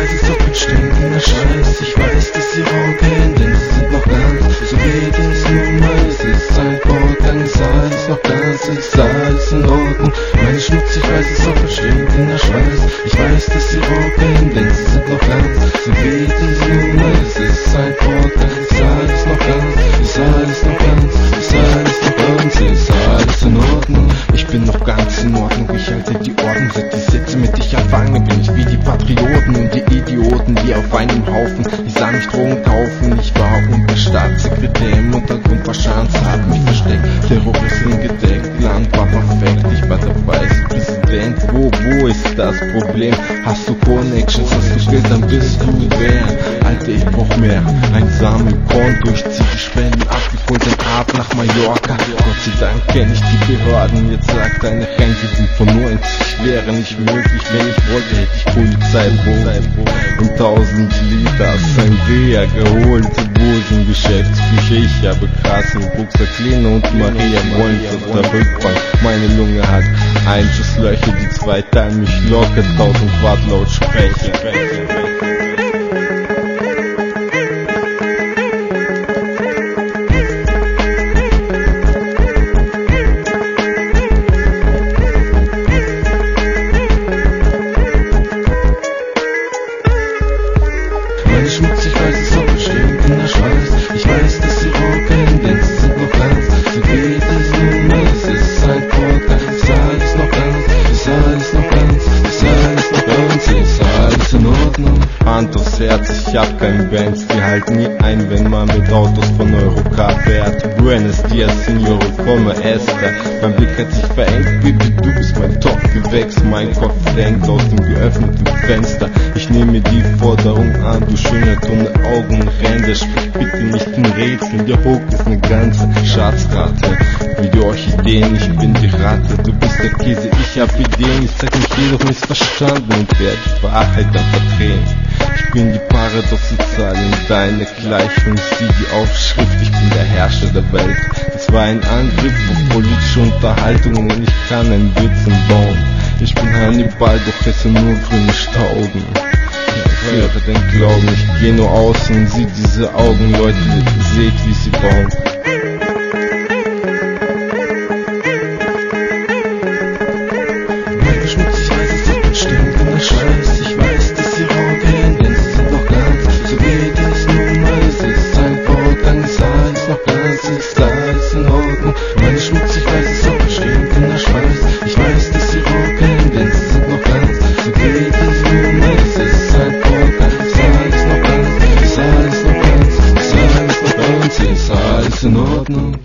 Weiße Socken stinkender Schweiß Ich weiß, dass sie rocken, denn sie sind noch auf einem Haufen Ich sah mich Drogen kaufen, ich war unter Staatssekretär im Untergrund war Schans, hab mich versteckt Terroristen gedeckt, Land war perfekt, ich war der Vicepräsident Wo, wo ist das Problem? Hast du Connections, hast du Geld, dann bist du wer? Alter, ich brauch mehr, ein Sammelkonto, ich zieh die Spenden ab, hol den Ab nach Mallorca. Gott sei Dank kenn ich die Behörden, jetzt sagt deine Rente sind von 90 wäre nicht möglich, wenn ich wollte, hätte ich Polizeiboot und 1000 Liter Sangria geholt, Busen, Geschäftsküche, ich habe krassen Buchser, Kleine und Maria wollen auf der Rückbank, meine Lunge hat Einschusslöcher, die zwei teilen mich locker, 1000 Watt Lautsprecher. Meine Hand aufs Herz, ich hab kein Benz Die halten nie ein, wenn man mit Autos von Eurocar fährt. Buenos Dias, Signore, komme Esther Mein Blick hat sich verengt, Baby, du bist mein Top-Gewächs Mein Kopf lenkt aus dem geöffneten Fenster. Ich nehme die Forderung an, du schöne dumme Augenränder. Sprich bitte nicht in Rätseln, der Hook ist ne ganze Schatzkarte Wie die Orchideen, ich bin die Ratte. Du bist der Käse, ich hab Ideen. Ich zeig mich jedoch missverstanden und werde die Wahrheit dann verdrehen ich bin die paradoxe Zahl in deiner Gleichung, sieh die Aufschrift, ich bin der Herrscher der Welt. Es war ein Angriff auf politische Unterhaltungen, ich kann ein Witzen bauen. Ich bin Hannibal, doch esse nur grüne Stauden. Ich höre den Glauben, ich geh nur außen und sieh diese Augen, Leute, seht wie sie bauen. сынок, ну